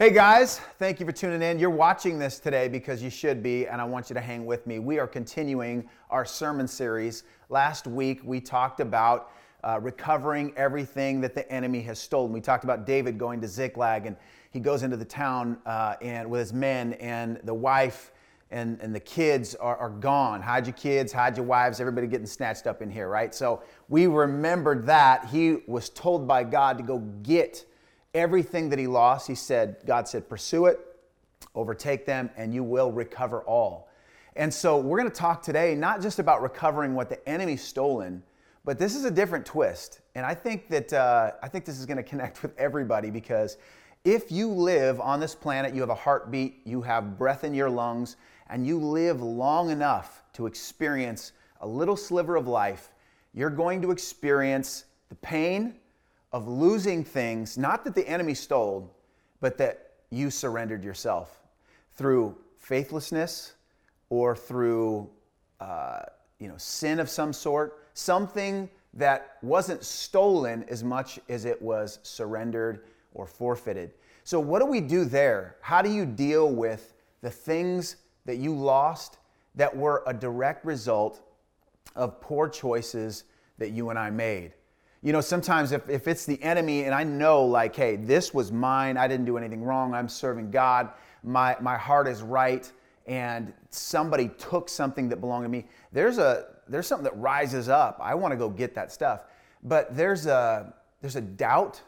Hey guys, thank you for tuning in. You're watching this today because you should be, and I want you to hang with me. We are continuing our sermon series. Last week we talked about uh, recovering everything that the enemy has stolen. We talked about David going to Ziklag, and he goes into the town uh, and with his men, and the wife and, and the kids are, are gone. Hide your kids, hide your wives, everybody getting snatched up in here, right? So we remembered that. He was told by God to go get everything that he lost, he said, God said, pursue it, overtake them, and you will recover all. And so we're going to talk today not just about recovering what the enemy stolen, but this is a different twist. And I think that uh, I think this is going to connect with everybody because if you live on this planet, you have a heartbeat, you have breath in your lungs, and you live long enough to experience a little sliver of life, you're going to experience the pain, of losing things, not that the enemy stole, but that you surrendered yourself through faithlessness or through uh, you know sin of some sort, something that wasn't stolen as much as it was surrendered or forfeited. So, what do we do there? How do you deal with the things that you lost that were a direct result of poor choices that you and I made? You know, sometimes if, if it's the enemy and I know, like, hey, this was mine, I didn't do anything wrong, I'm serving God, my, my heart is right, and somebody took something that belonged to me, there's, a, there's something that rises up. I want to go get that stuff. But there's a, there's a doubt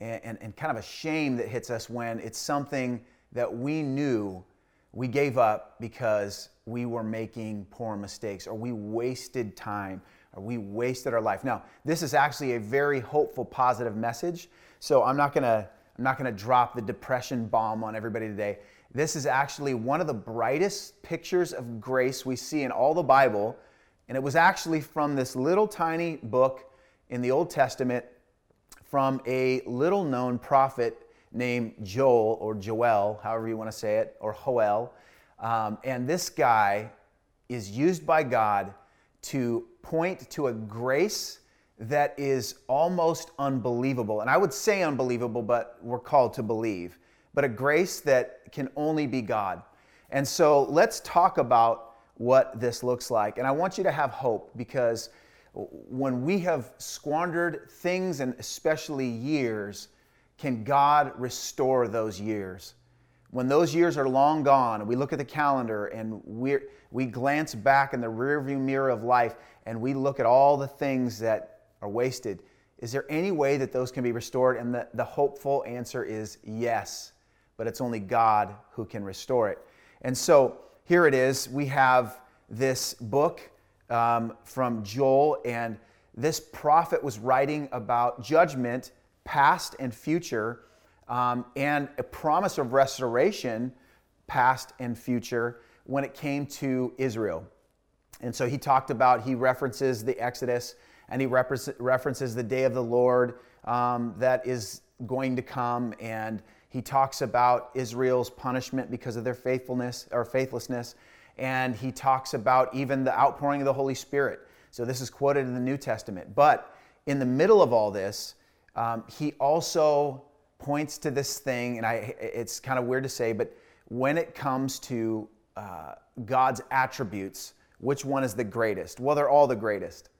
and, and, and kind of a shame that hits us when it's something that we knew we gave up because we were making poor mistakes or we wasted time or we wasted our life. Now, this is actually a very hopeful, positive message. So I'm not gonna I'm not gonna drop the depression bomb on everybody today. This is actually one of the brightest pictures of grace we see in all the Bible, and it was actually from this little tiny book in the Old Testament from a little known prophet named Joel or Joel, however you want to say it, or Joel. Um, and this guy is used by God to point to a grace that is almost unbelievable. And I would say unbelievable, but we're called to believe. But a grace that can only be God. And so let's talk about what this looks like. And I want you to have hope because when we have squandered things and especially years, can God restore those years? When those years are long gone, we look at the calendar and we we glance back in the rearview mirror of life and we look at all the things that are wasted, is there any way that those can be restored? And the, the hopeful answer is yes, but it's only God who can restore it. And so here it is. We have this book um, from Joel, and this prophet was writing about judgment, past and future um, and a promise of restoration, past and future, when it came to Israel. And so he talked about, he references the Exodus and he references the day of the Lord um, that is going to come. And he talks about Israel's punishment because of their faithfulness or faithlessness. And he talks about even the outpouring of the Holy Spirit. So this is quoted in the New Testament. But in the middle of all this, um, he also points to this thing, and I, it's kind of weird to say, but when it comes to uh, God's attributes, which one is the greatest? Well, they're all the greatest.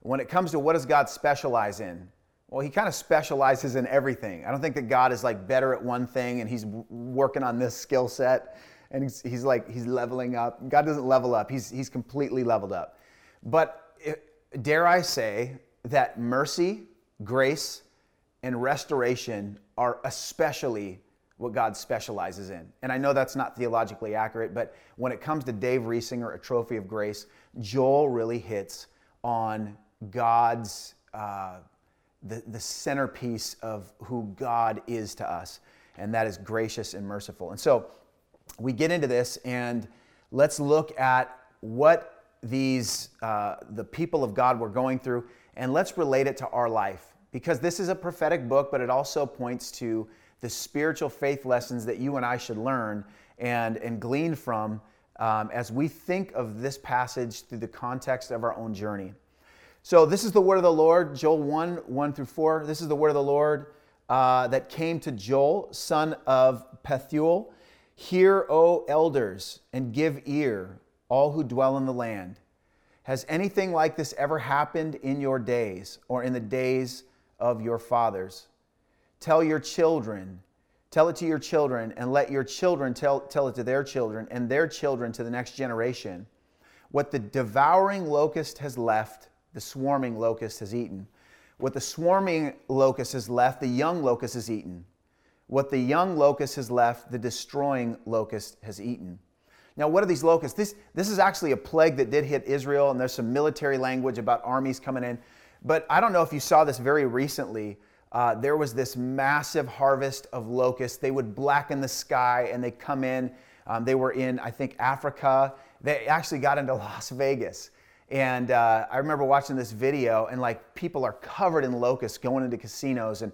When it comes to what does God specialize in? Well, he kind of specializes in everything. I don't think that God is like better at one thing and he's working on this skill set and he's, he's like, he's leveling up. God doesn't level up, he's, he's completely leveled up. But it, dare I say that mercy, grace, and restoration are especially what God specializes in. And I know that's not theologically accurate, but when it comes to Dave Riesinger, a trophy of grace, Joel really hits on God's, uh, the, the centerpiece of who God is to us, and that is gracious and merciful. And so we get into this, and let's look at what these, uh, the people of God were going through, and let's relate it to our life because this is a prophetic book, but it also points to the spiritual faith lessons that you and I should learn and, and glean from um, as we think of this passage through the context of our own journey. So, this is the word of the Lord, Joel 1 1 through 4. This is the word of the Lord. uh, that came to Joel, son of Pethuel Hear, O elders, and give ear, all who dwell in the land. Has anything like this ever happened in your days or in the days of your fathers? Tell your children, tell it to your children, and let your children tell, tell it to their children and their children to the next generation. What the devouring locust has left, the swarming locust has eaten. What the swarming locust has left, the young locust has eaten. What the young locust has left, the destroying locust has eaten. Now, what are these locusts? This, this is actually a plague that did hit Israel, and there's some military language about armies coming in. But I don't know if you saw this very recently. Uh, there was this massive harvest of locusts. They would blacken the sky and they come in. Um, they were in, I think, Africa. They actually got into Las Vegas. And uh, I remember watching this video, and like people are covered in locusts going into casinos. And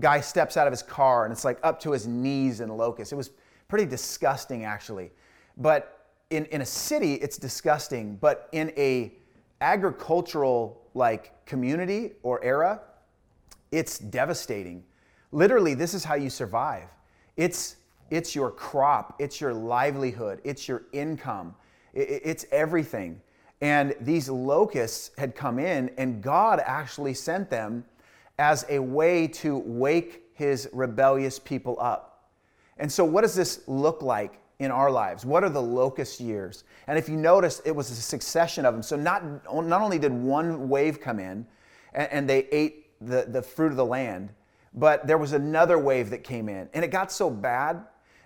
guy steps out of his car and it's like up to his knees in locusts. It was pretty disgusting actually. But in, in a city, it's disgusting. But in a agricultural like community or era, it's devastating. Literally, this is how you survive. It's it's your crop, it's your livelihood, it's your income, it's everything. And these locusts had come in, and God actually sent them as a way to wake his rebellious people up. And so, what does this look like in our lives? What are the locust years? And if you notice, it was a succession of them. So, not, not only did one wave come in and, and they ate the, the fruit of the land, but there was another wave that came in. And it got so bad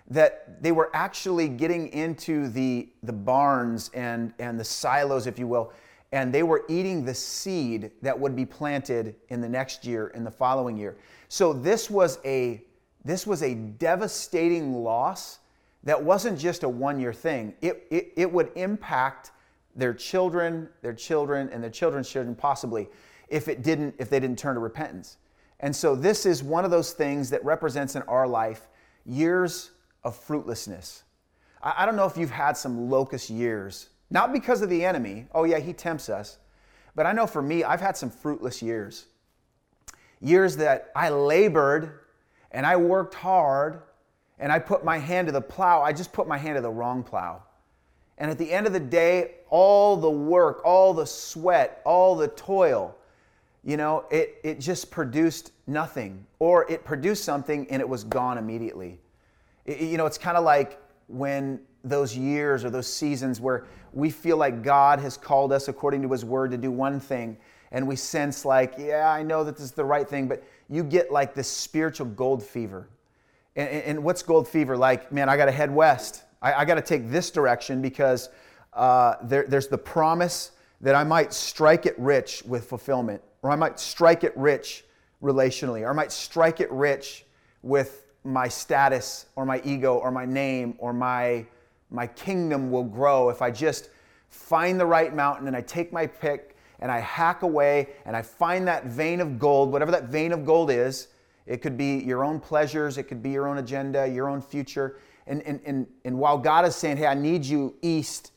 that they were actually getting into the, the barns and, and the silos, if you will, and they were eating the seed that would be planted in the next year in the following year so this was a this was a devastating loss that wasn't just a one year thing it, it, it would impact their children their children and their children's children possibly if it didn't if they didn't turn to repentance and so this is one of those things that represents in our life years of fruitlessness I, I don't know if you've had some locust years not because of the enemy. Oh, yeah, he tempts us. But I know for me, I've had some fruitless years. Years that I labored and I worked hard and I put my hand to the plow. I just put my hand to the wrong plow. And at the end of the day, all the work, all the sweat, all the toil, you know, it, it just produced nothing. Or it produced something and it was gone immediately. It, you know, it's kind of like when those years or those seasons where we feel like God has called us according to His Word to do one thing, and we sense like, yeah, I know that this is the right thing, but you get like this spiritual gold fever. And, and what's gold fever? Like, man, I got to head west. I, I got to take this direction because uh, there, there's the promise that I might strike it rich with fulfillment, or I might strike it rich relationally, or I might strike it rich with my status, or my ego, or my name, or my my kingdom will grow if I just find the right mountain and I take my pick and I hack away and I find that vein of gold, whatever that vein of gold is. It could be your own pleasures, it could be your own agenda, your own future. And, and, and, and while God is saying, hey, I need you east,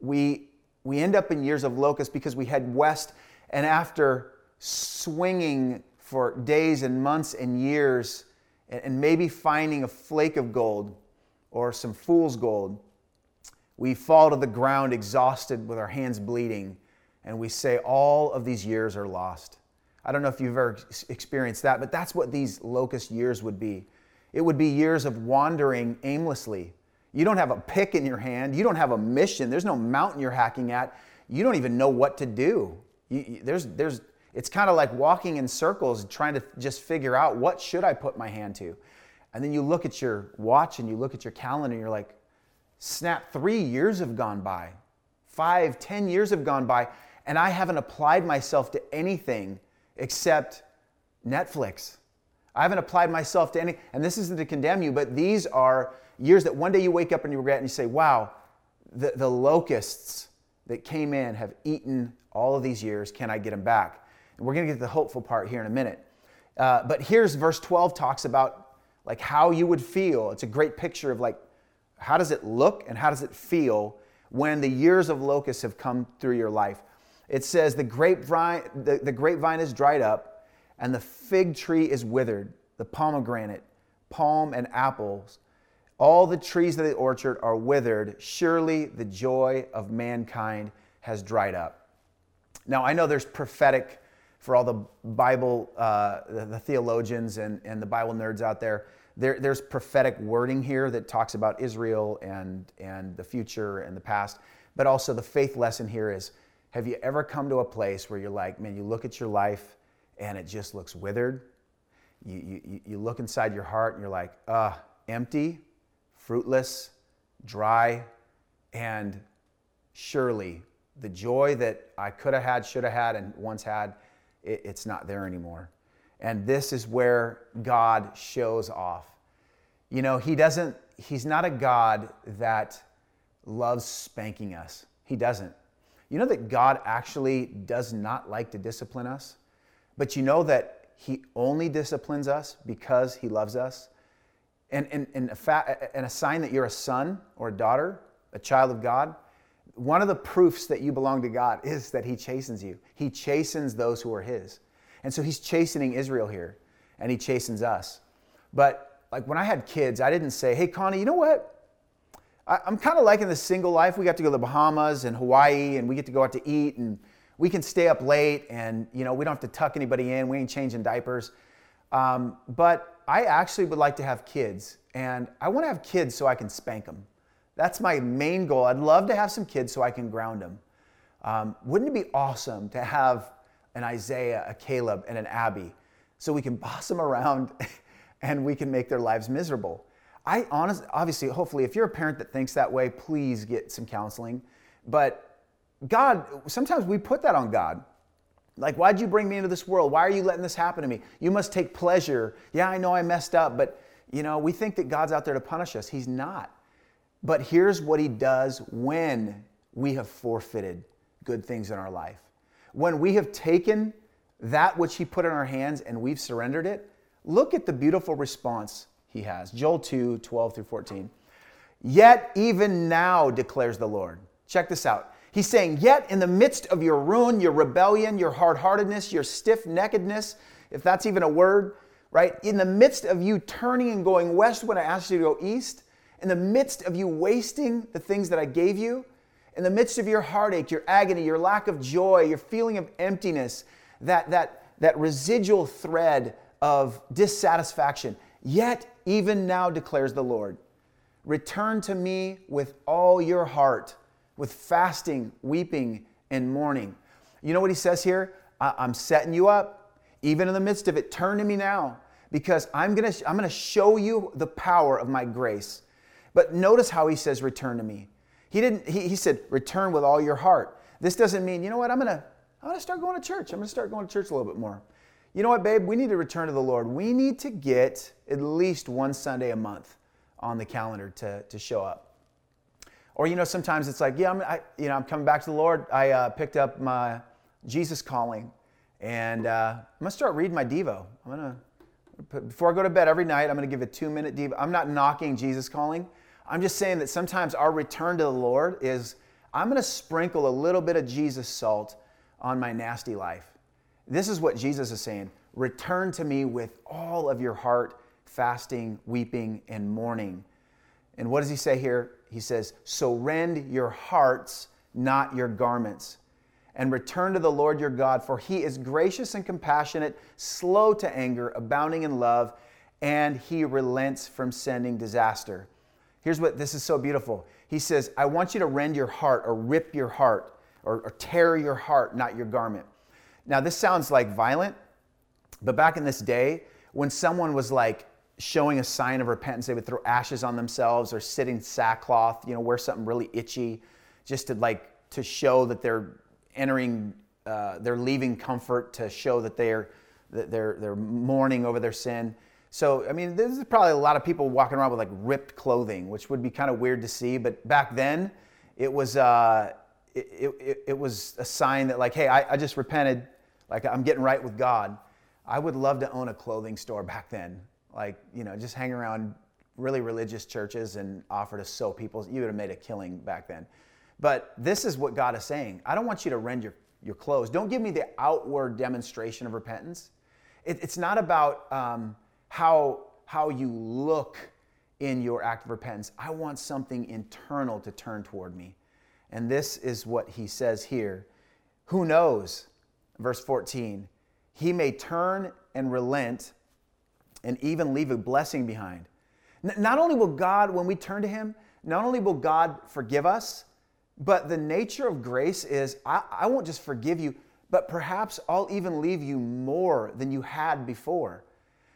we, we end up in years of locust because we head west. And after swinging for days and months and years, and maybe finding a flake of gold, or some fool's gold, we fall to the ground exhausted with our hands bleeding, and we say, All of these years are lost. I don't know if you've ever experienced that, but that's what these locust years would be. It would be years of wandering aimlessly. You don't have a pick in your hand, you don't have a mission, there's no mountain you're hacking at, you don't even know what to do. You, there's, there's, it's kind of like walking in circles trying to just figure out what should I put my hand to. And then you look at your watch and you look at your calendar and you're like, snap, three years have gone by, five, ten years have gone by, and I haven't applied myself to anything except Netflix. I haven't applied myself to any, and this isn't to condemn you, but these are years that one day you wake up and you regret and you say, wow, the, the locusts that came in have eaten all of these years. Can I get them back? And we're going to get to the hopeful part here in a minute. Uh, but here's verse 12 talks about like how you would feel. It's a great picture of like how does it look and how does it feel when the years of locusts have come through your life. It says the grapevine, the, the grapevine is dried up and the fig tree is withered. the pomegranate, palm, and apples. All the trees of the orchard are withered. Surely the joy of mankind has dried up. Now, I know there's prophetic for all the Bible, uh, the, the, theologians and, and the Bible nerds out there. there. There's prophetic wording here that talks about Israel and, and the future and the past. But also, the faith lesson here is have you ever come to a place where you're like, man, you look at your life and it just looks withered? You, you, you look inside your heart and you're like, ah, uh, empty, fruitless, dry, and surely the joy that I could have had, should have had, and once had, it, it's not there anymore. And this is where God shows off. You know, He doesn't, He's not a God that loves spanking us. He doesn't. You know that God actually does not like to discipline us, but you know that He only disciplines us because He loves us. And, and, and, a, fa- and a sign that you're a son or a daughter, a child of God, one of the proofs that you belong to God is that He chastens you. He chastens those who are His. And so He's chastening Israel here, and He chastens us. But like when I had kids, I didn't say, hey, Connie, you know what? I, am kind of liking the single life. We got to go to the Bahamas and Hawaii, and we get to go out to eat, and we can stay up late, and you know we don't have to tuck anybody in. We ain't changing diapers. Um, but I actually would like to have kids, and I want to have kids so I can spank them. That's my main goal. I'd love to have some kids so I can ground them. Um, wouldn't it be awesome to have an Isaiah, a Caleb, and an Abby so we can boss them around and we can make their lives miserable? I honestly, obviously, hopefully, if you're a parent that thinks that way, please get some counseling. But God, sometimes we put that on God. Like, why'd you bring me into this world? Why are you letting this happen to me? You must take pleasure. Yeah, I know I messed up, but you know, we think that God's out there to punish us. He's not. But here's what He does when we have forfeited good things in our life. When we have taken that which He put in our hands and we've surrendered it, look at the beautiful response he has. Joel 2 12 through 14. Yet even now declares the Lord. Check this out. He's saying, Yet in the midst of your ruin, your rebellion, your hard heartedness, your stiff neckedness, if that's even a word, right? In the midst of you turning and going west when I asked you to go east, in the midst of you wasting the things that I gave you, in the midst of your heartache, your agony, your lack of joy, your feeling of emptiness, that, that, that residual thread of dissatisfaction, Yet, even now, declares the Lord, return to me with all your heart, with fasting, weeping, and mourning. You know what he says here? I- am setting you up. Even in the midst of it, turn to me now because I'm going to I'm going to show you the power of my grace. But notice how he says, return to me. He didn't, he, he said, return with all your heart. This doesn't mean, you know what, I'm going to, I'm going to start going to church. I'm going to start going to church a little bit more you know what, babe? We need to return to the Lord. We need to get at least one Sunday a month on the calendar to, to show up. Or, you know, sometimes it's like, yeah, I'm, I, you know, I'm coming back to the Lord. I uh, picked up my Jesus calling, and uh, I'm going to start reading my Devo. I'm going to, before I go to bed every night, I'm going to give a two minute Devo. I'm not knocking Jesus calling. I'm just saying that sometimes our return to the Lord is I'm going to sprinkle a little bit of Jesus salt on my nasty life. This is what Jesus is saying Return to me with all of your heart, fasting, weeping, and mourning. And what does he say here? He says, So rend your hearts, not your garments, and return to the Lord your God, for he is gracious and compassionate, slow to anger, abounding in love, and he relents from sending disaster. Here's what this is so beautiful. He says, I want you to rend your heart or rip your heart or, or tear your heart, not your garment. Now, this sounds like violent, but back in this day, when someone was like showing a sign of repentance, they would throw ashes on themselves or sit in sackcloth, you know, wear something really itchy, just to like to show that they're entering, uh, they're leaving comfort, to show that they're that they're they're mourning over their sin. So, I mean, there's probably a lot of people walking around with like ripped clothing, which would be kind of weird to see. But back then, it was uh, it, it, it was a sign that like, hey, I, I just repented like I'm getting right with God. I would love to own a clothing store back then. Like, you know, just hang around really religious churches and offer to sew people. You would have made a killing back then. But this is what God is saying. I don't want you to rend your, your clothes. Don't give me the outward demonstration of repentance. It, it's not about um, how, how you look in your act of repentance. I want something internal to turn toward me. And this is what he says here. Who knows? Verse 14. He may turn and relent and even leave a blessing behind. Not only will God, when we turn to Him, not only will God forgive us, but the nature of grace is I, I won't just forgive you, but perhaps I'll even leave you more than you had before.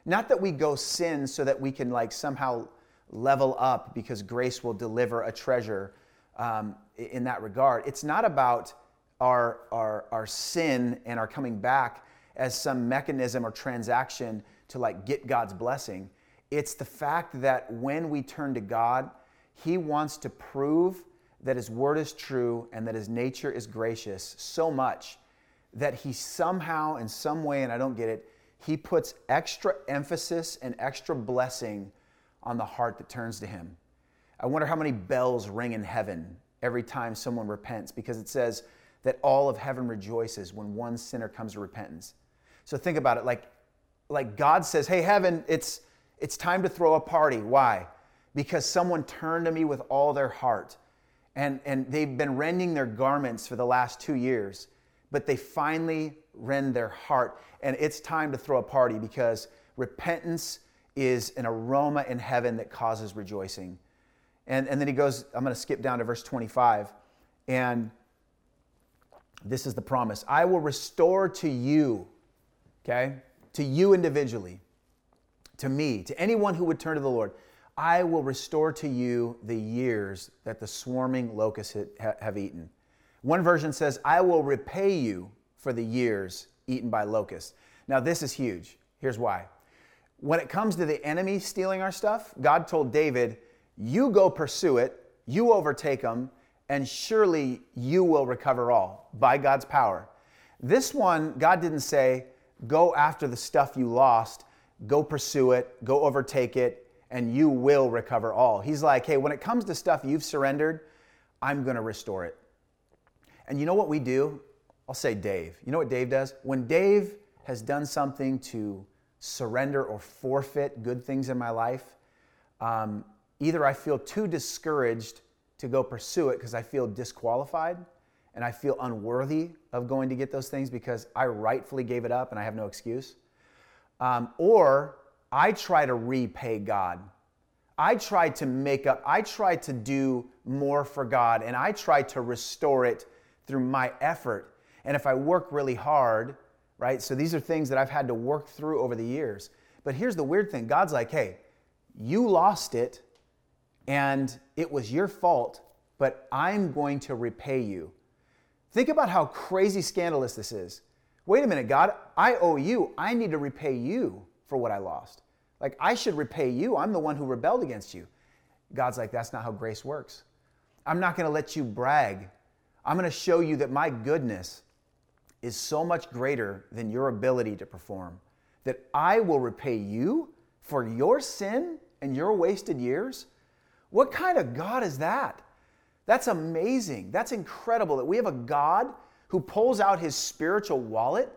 Not that we go sin so that we can like somehow level up because grace will deliver a treasure um, in that regard. It's not about our, our, our sin and our coming back as some mechanism or transaction to like get God's blessing. It's the fact that when we turn to God, He wants to prove that His word is true and that His nature is gracious so much that He somehow, in some way, and I don't get it, He puts extra emphasis and extra blessing on the heart that turns to Him. I wonder how many bells ring in heaven every time someone repents because it says that all of heaven rejoices when one sinner comes to repentance. So think about it like like God says, "Hey heaven, it's it's time to throw a party." Why? Because someone turned to me with all their heart. And and they've been rending their garments for the last 2 years, but they finally rend their heart and it's time to throw a party because repentance is an aroma in heaven that causes rejoicing. And, and then he goes, I'm going to skip down to verse 25. And this is the promise I will restore to you, okay, to you individually, to me, to anyone who would turn to the Lord, I will restore to you the years that the swarming locusts have eaten. One version says, I will repay you for the years eaten by locusts. Now, this is huge. Here's why. When it comes to the enemy stealing our stuff, God told David, You go pursue it, you overtake them, and surely you will recover all by God's power. This one, God didn't say, Go after the stuff you lost, go pursue it, go overtake it, and you will recover all. He's like, Hey, when it comes to stuff you've surrendered, I'm going to restore it. And you know what we do? I'll say Dave. You know what Dave does? When Dave has done something to surrender or forfeit good things in my life, um, either I feel too discouraged to go pursue it because I feel disqualified and I feel unworthy of going to get those things because I rightfully gave it up and I have no excuse. Um, or I try to repay God. I try to make up, I try to do more for God and I try to restore it through my effort. And if I work really hard, right? So these are things that I've had to work through over the years. But here's the weird thing God's like, hey, you lost it and it was your fault, but I'm going to repay you. Think about how crazy scandalous this is. Wait a minute, God, I owe you. I need to repay you for what I lost. Like, I should repay you. I'm the one who rebelled against you. God's like, that's not how grace works. I'm not going to let you brag. I'm going to show you that my goodness is so much greater than your ability to perform, that I will repay you for your sin and your wasted years? What kind of God is that? That's amazing. That's incredible that we have a God who pulls out his spiritual wallet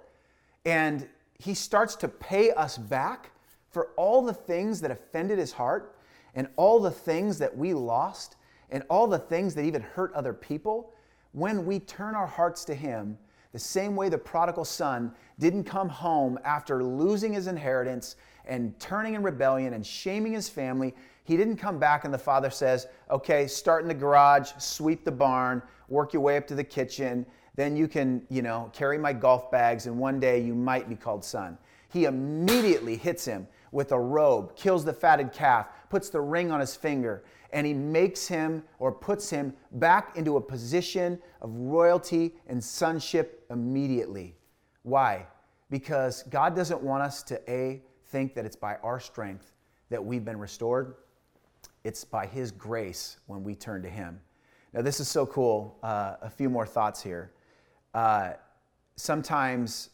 and he starts to pay us back for all the things that offended his heart and all the things that we lost and all the things that even hurt other people. When we turn our hearts to him, the same way the prodigal son didn't come home after losing his inheritance and turning in rebellion and shaming his family, he didn't come back and the father says, Okay, start in the garage, sweep the barn, work your way up to the kitchen, then you can, you know, carry my golf bags, and one day you might be called son. He immediately hits him with a robe, kills the fatted calf, puts the ring on his finger, and he makes him or puts him back into a position of royalty and sonship immediately. Why? Because God doesn't want us to A, think that it's by our strength that we've been restored. It's by His grace when we turn to Him. Now, this is so cool. Uh, a few more thoughts here. Uh, sometimes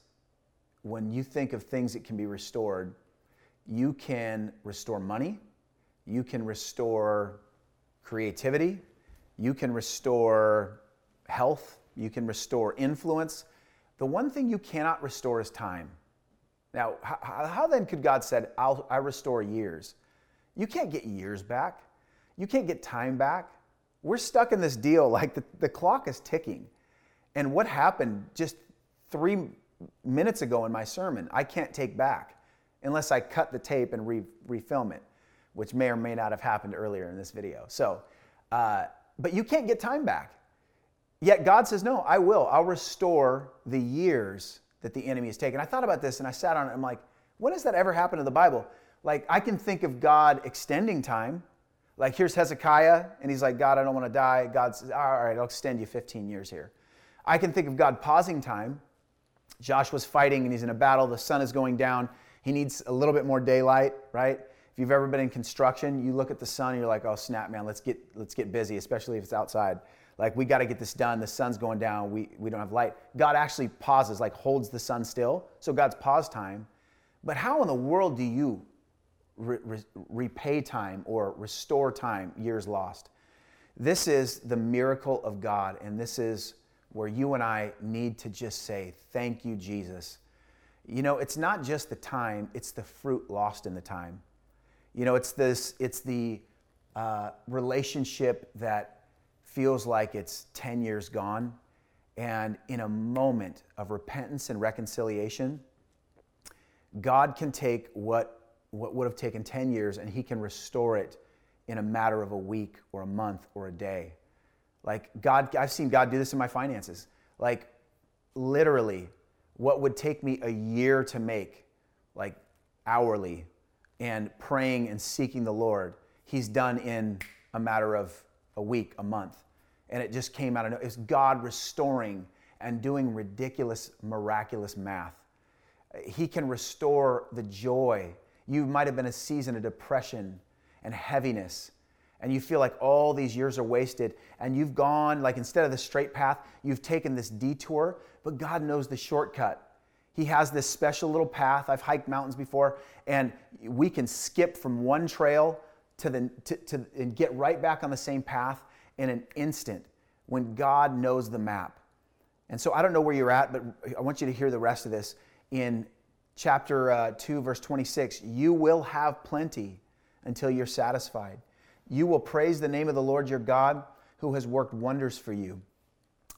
when you think of things that can be restored, you can restore money, you can restore creativity, you can restore health, you can restore influence. The one thing you cannot restore is time. Now, how, how then could God said, I'll, I restore years? You can't get years back. You can't get time back. We're stuck in this deal like the, the clock is ticking. And what happened just three minutes ago in my sermon, I can't take back unless I cut the tape and re- refilm it, which may or may not have happened earlier in this video. So, uh, but you can't get time back. Yet God says, No, I will. I'll restore the years that the enemy has taken. I thought about this and I sat on it. I'm like, when has that ever happened in the Bible? Like, I can think of God extending time. Like, here's Hezekiah, and he's like, God, I don't want to die. God says, All right, I'll extend you 15 years here. I can think of God pausing time. Joshua's fighting and he's in a battle. The sun is going down. He needs a little bit more daylight, right? If you've ever been in construction, you look at the sun and you're like, oh snap, man, let's get let's get busy, especially if it's outside. Like we got to get this done. The sun's going down. We we don't have light. God actually pauses, like holds the sun still. So God's pause time. But how in the world do you re- re- repay time or restore time years lost? This is the miracle of God, and this is where you and I need to just say, Thank you, Jesus. You know, it's not just the time, it's the fruit lost in the time. You know, it's this, it's the uh, relationship that feels like it's 10 years gone. And in a moment of repentance and reconciliation, God can take what, what would have taken 10 years and He can restore it in a matter of a week or a month or a day. Like God, I've seen God do this in my finances. Like literally, what would take me a year to make, like hourly, and praying and seeking the Lord, He's done in a matter of a week, a month. And it just came out of nowhere. It's God restoring and doing ridiculous, miraculous math. He can restore the joy. You might have been a season of depression and heaviness and you feel like all these years are wasted and you've gone like instead of the straight path you've taken this detour but god knows the shortcut. He has this special little path. I've hiked mountains before and we can skip from one trail to the to, to and get right back on the same path in an instant when god knows the map. And so i don't know where you're at but i want you to hear the rest of this in chapter uh, 2 verse 26 you will have plenty until you're satisfied you will praise the name of the Lord your God who has worked wonders for you.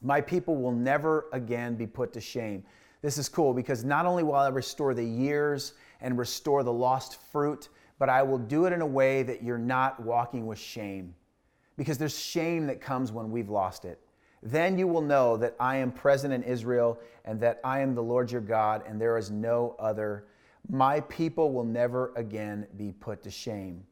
My people will never again be put to shame. This is cool because not only will I restore the years and restore the lost fruit, but I will do it in a way that you're not walking with shame. Because there's shame that comes when we've lost it. Then you will know that I am present in Israel and that I am the Lord your God and there is no other. My people will never again be put to shame.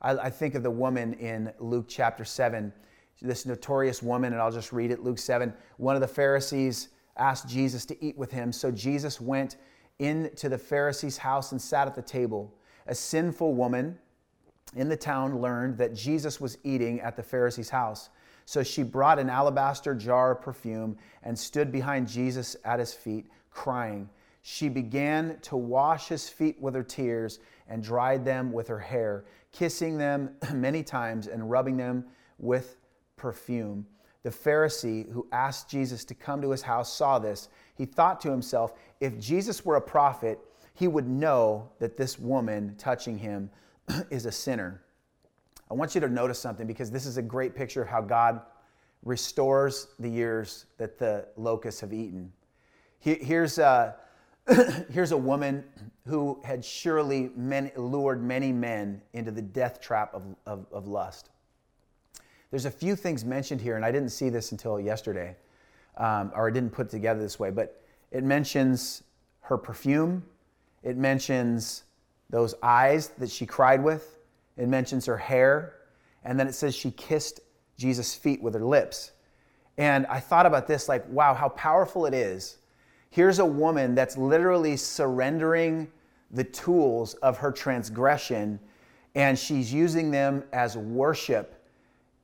I, I think of the woman in Luke chapter 7, this notorious woman, and I'll just read it Luke 7. One of the Pharisees asked Jesus to eat with him, so Jesus went into the Pharisee's house and sat at the table. A sinful woman in the town learned that Jesus was eating at the Pharisee's house. So she brought an alabaster jar of perfume and stood behind Jesus at his feet, crying. She began to wash his feet with her tears and dried them with her hair, kissing them many times and rubbing them with perfume. The Pharisee who asked Jesus to come to his house saw this. He thought to himself, if Jesus were a prophet, he would know that this woman touching him is a sinner. I want you to notice something because this is a great picture of how God restores the years that the locusts have eaten. Here's, uh, here's a woman who had surely many, lured many men into the death trap of, of, of, lust. There's a few things mentioned here, and I didn't see this until yesterday, um, or I didn't put it together this way, but it mentions her perfume, it mentions those eyes that she cried with, it mentions her hair, and then it says she kissed Jesus' feet with her lips. And I thought about this like, wow, how powerful it is Here's a woman that's literally surrendering the tools of her transgression and she's using them as worship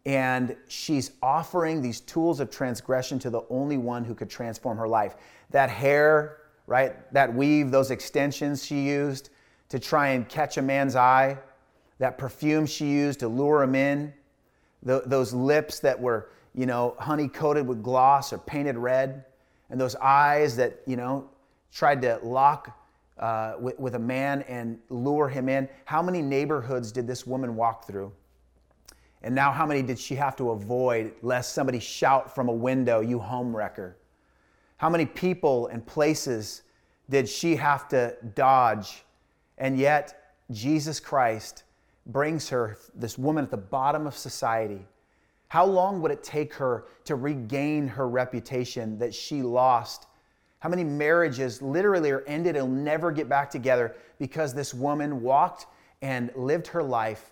and she's offering these tools of transgression to the only one who could transform her life. That hair, right? That weave, those extensions she used to try and catch a man's eye, that perfume she used to lure him in, the, those lips that were, you know, honey coated with gloss or painted red and those eyes that, you know, tried to lock uh, with, with a man and lure him in. How many neighborhoods did this woman walk through? And now, how many did she have to avoid lest somebody shout from a window, You homewrecker? How many people and places did she have to dodge? And yet, Jesus Christ brings her, this woman at the bottom of society. How long would it take her to regain her reputation that she lost? How many marriages literally are ended and never get back together because this woman walked and lived her life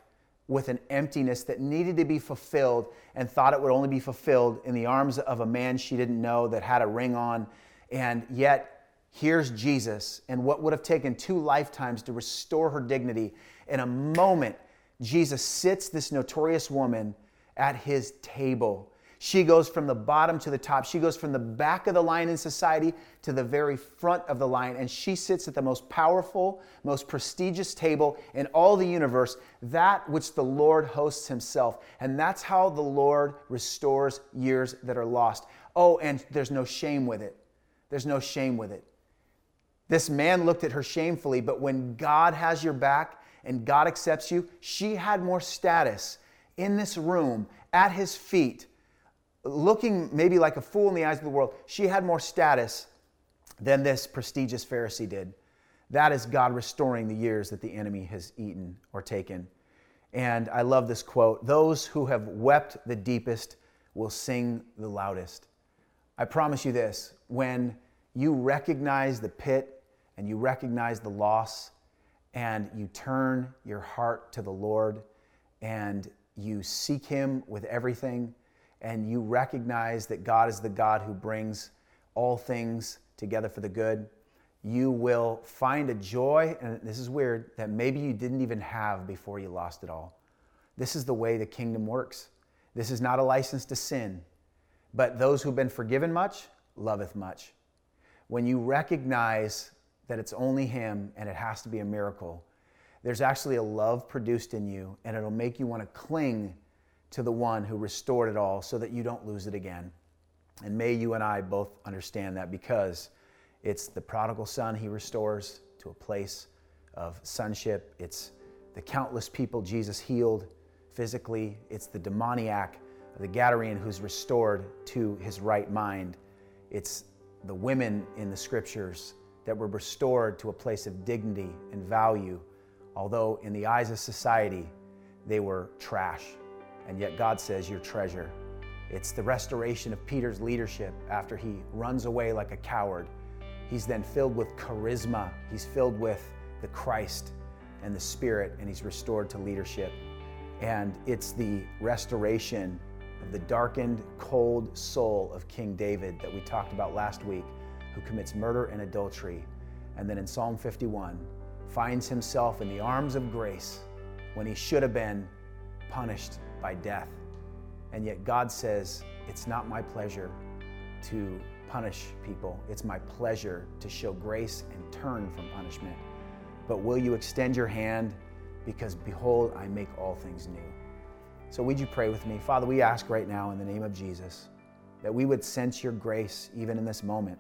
with an emptiness that needed to be fulfilled and thought it would only be fulfilled in the arms of a man she didn't know that had a ring on. And yet, here's Jesus. And what would have taken two lifetimes to restore her dignity, in a moment, Jesus sits this notorious woman at his table she goes from the bottom to the top. She goes from the back of the line in society to the very front of the line. And she sits at the most powerful, most prestigious table in all the universe, that which the Lord hosts himself. And that's how the Lord restores years that are lost. Oh, and there's no shame with it. There's no shame with it. This man looked at her shamefully, but when God has your back and God accepts you, she had more status in this room at his feet looking maybe like a fool in the eyes of the world, she had more status than this prestigious Pharisee did. That is God restoring the years that the enemy has eaten or taken. And I love this quote Those who have wept the deepest will sing the loudest. I promise you this when you recognize the pit and you recognize the loss and you turn your heart to the Lord and you seek Him with everything and you recognize that God is the God who brings all things together for the good, you will find a joy, and this is weird, that maybe you didn't even have before you lost it all. This is the way the kingdom works. This is not a license to sin, but those who've been forgiven much loveth much. When you recognize that it's only Him and it has to be a miracle, there's actually a love produced in you, and it'll make you want to cling to the one who restored it all so that you don't lose it again. And may you and I both understand that because it's the prodigal son he restores to a place of sonship. It's the countless people Jesus healed physically. It's the demoniac, the Gadarene, who's restored to his right mind. It's the women in the scriptures that were restored to a place of dignity and value, although in the eyes of society, they were trash and yet God says, Your treasure. It's the restoration of Peter's leadership after he runs away like a coward. He's then filled with charisma, he's filled with the Christ and the Spirit, and he's restored to leadership. And it's the restoration of the darkened, cold soul of King David that we talked about last week, who commits murder and adultery. And then in Psalm 51, finds himself in the arms of grace when he should have been punished by death. And yet God says, It's not my pleasure to punish people, it's my pleasure to show grace and turn from punishment. But will you extend your hand? Because behold, I make all things new. So, would you pray with me? Father, we ask right now in the name of Jesus that we would sense your grace even in this moment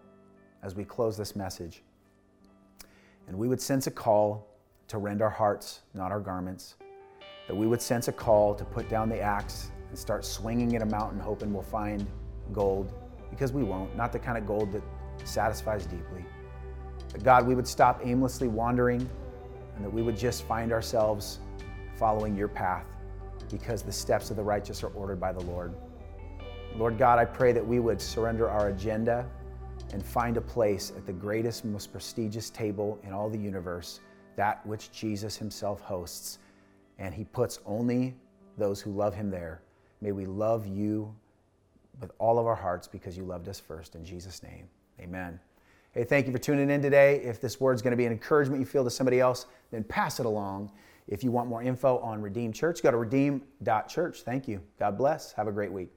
as we close this message. And we would sense a call to rend our hearts, not our garments that we would sense a call to put down the axe and start swinging at a mountain, hoping we'll find gold, because we won't, not the kind of gold that satisfies deeply. But God, we would stop aimlessly wandering and that we would just find ourselves following your path because the steps of the righteous are ordered by the Lord. Lord God, I pray that we would surrender our agenda and find a place at the greatest, most prestigious table in all the universe, that which Jesus himself hosts and he puts only those who love him there. May we love you with all of our hearts because you loved us first. In Jesus' name, amen. Hey, thank you for tuning in today. If this word's going to be an encouragement you feel to somebody else, then pass it along. If you want more info on Redeem Church, go to redeem.church. Thank you. God bless. Have a great week.